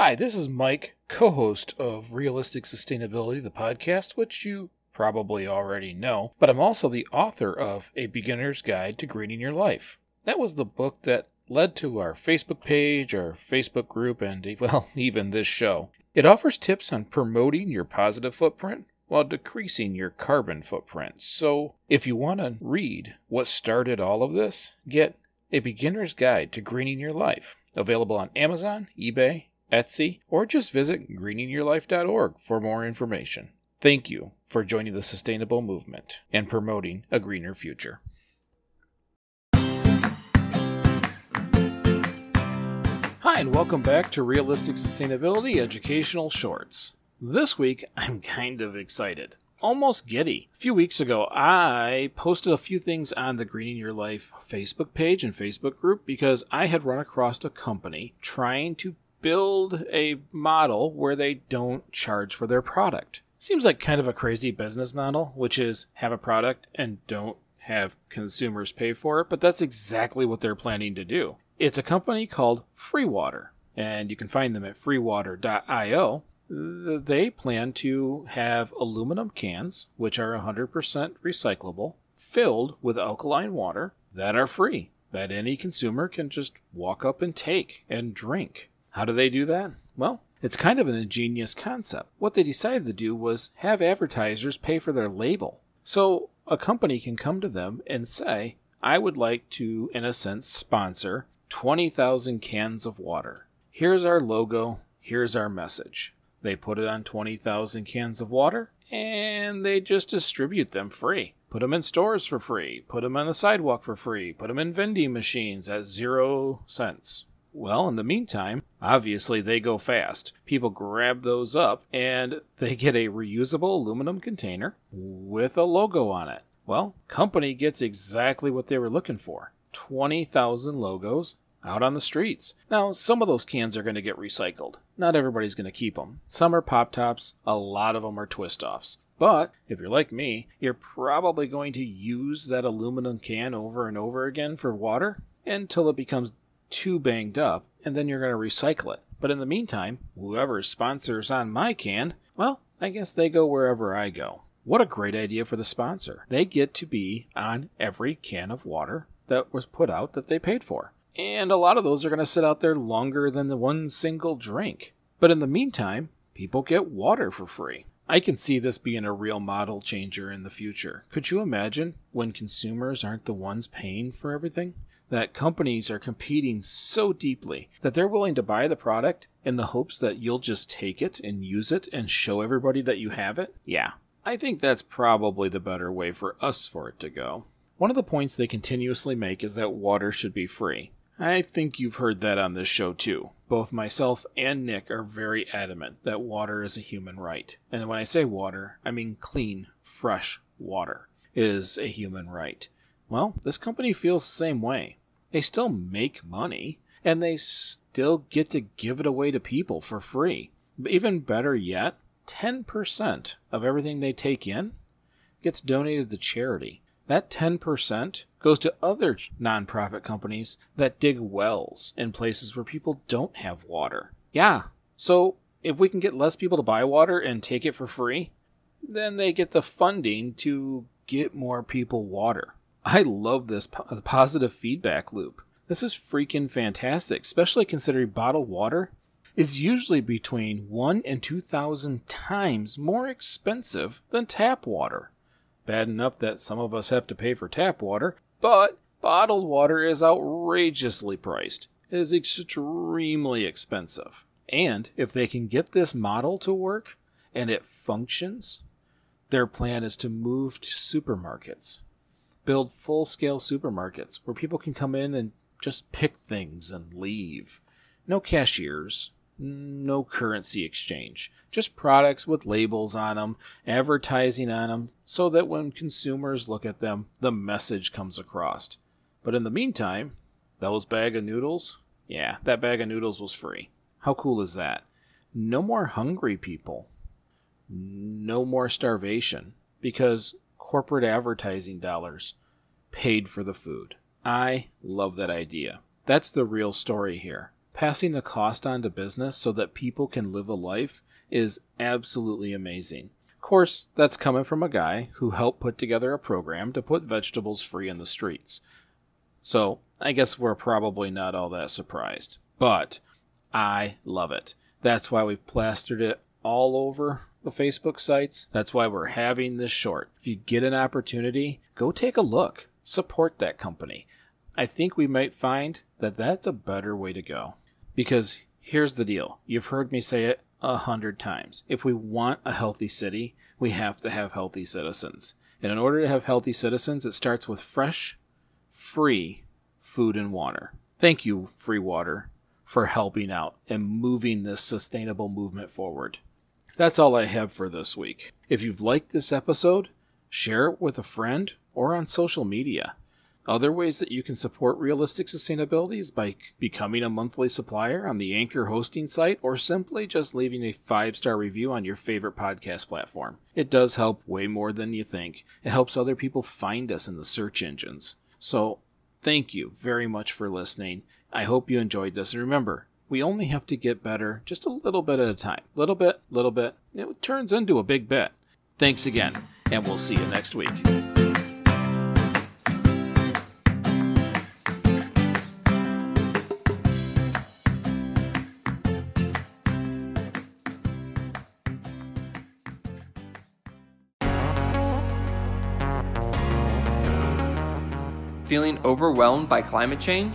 Hi, this is Mike, co host of Realistic Sustainability, the podcast, which you probably already know, but I'm also the author of A Beginner's Guide to Greening Your Life. That was the book that led to our Facebook page, our Facebook group, and, well, even this show. It offers tips on promoting your positive footprint while decreasing your carbon footprint. So, if you want to read what started all of this, get A Beginner's Guide to Greening Your Life, available on Amazon, eBay, Etsy, or just visit greeningyourlife.org for more information. Thank you for joining the sustainable movement and promoting a greener future. Hi, and welcome back to Realistic Sustainability Educational Shorts. This week, I'm kind of excited. Almost giddy. A few weeks ago, I posted a few things on the Greening Your Life Facebook page and Facebook group because I had run across a company trying to build a model where they don't charge for their product. Seems like kind of a crazy business model, which is have a product and don't have consumers pay for it, but that's exactly what they're planning to do. It's a company called Freewater, and you can find them at freewater.io. They plan to have aluminum cans, which are 100% recyclable, filled with alkaline water that are free, that any consumer can just walk up and take and drink. How do they do that? Well, it's kind of an ingenious concept. What they decided to do was have advertisers pay for their label. So a company can come to them and say, I would like to, in a sense, sponsor 20,000 cans of water. Here's our logo, here's our message. They put it on 20,000 cans of water and they just distribute them free. Put them in stores for free, put them on the sidewalk for free, put them in vending machines at zero cents. Well, in the meantime, obviously they go fast. People grab those up and they get a reusable aluminum container with a logo on it. Well, company gets exactly what they were looking for. 20,000 logos out on the streets. Now, some of those cans are going to get recycled. Not everybody's going to keep them. Some are pop tops, a lot of them are twist offs. But if you're like me, you're probably going to use that aluminum can over and over again for water until it becomes too banged up, and then you're going to recycle it. But in the meantime, whoever sponsors on my can, well, I guess they go wherever I go. What a great idea for the sponsor. They get to be on every can of water that was put out that they paid for. And a lot of those are going to sit out there longer than the one single drink. But in the meantime, people get water for free. I can see this being a real model changer in the future. Could you imagine when consumers aren't the ones paying for everything? That companies are competing so deeply that they're willing to buy the product in the hopes that you'll just take it and use it and show everybody that you have it? Yeah, I think that's probably the better way for us for it to go. One of the points they continuously make is that water should be free. I think you've heard that on this show too. Both myself and Nick are very adamant that water is a human right. And when I say water, I mean clean, fresh water is a human right. Well, this company feels the same way. They still make money, and they still get to give it away to people for free. But even better yet, 10% of everything they take in gets donated to charity. That 10% goes to other nonprofit companies that dig wells in places where people don't have water. Yeah, so if we can get less people to buy water and take it for free, then they get the funding to get more people water. I love this positive feedback loop. This is freaking fantastic, especially considering bottled water is usually between 1 and 2,000 times more expensive than tap water. Bad enough that some of us have to pay for tap water, but bottled water is outrageously priced. It is extremely expensive. And if they can get this model to work and it functions, their plan is to move to supermarkets build full scale supermarkets where people can come in and just pick things and leave. No cashiers, no currency exchange, just products with labels on them, advertising on them, so that when consumers look at them, the message comes across. But in the meantime, those bag of noodles, yeah, that bag of noodles was free. How cool is that? No more hungry people. No more starvation. Because corporate advertising dollars paid for the food. I love that idea. That's the real story here. passing the cost on to business so that people can live a life is absolutely amazing. Of course, that's coming from a guy who helped put together a program to put vegetables free in the streets. So, I guess we're probably not all that surprised. But I love it. That's why we've plastered it all over the Facebook sites. That's why we're having this short. If you get an opportunity, go take a look. Support that company. I think we might find that that's a better way to go. Because here's the deal you've heard me say it a hundred times. If we want a healthy city, we have to have healthy citizens. And in order to have healthy citizens, it starts with fresh, free food and water. Thank you, Freewater, for helping out and moving this sustainable movement forward. That's all I have for this week. If you've liked this episode, share it with a friend or on social media. Other ways that you can support realistic sustainability is by becoming a monthly supplier on the Anchor hosting site or simply just leaving a five star review on your favorite podcast platform. It does help way more than you think. It helps other people find us in the search engines. So, thank you very much for listening. I hope you enjoyed this. And remember, we only have to get better just a little bit at a time. Little bit, little bit. It turns into a big bit. Thanks again, and we'll see you next week. Feeling overwhelmed by climate change?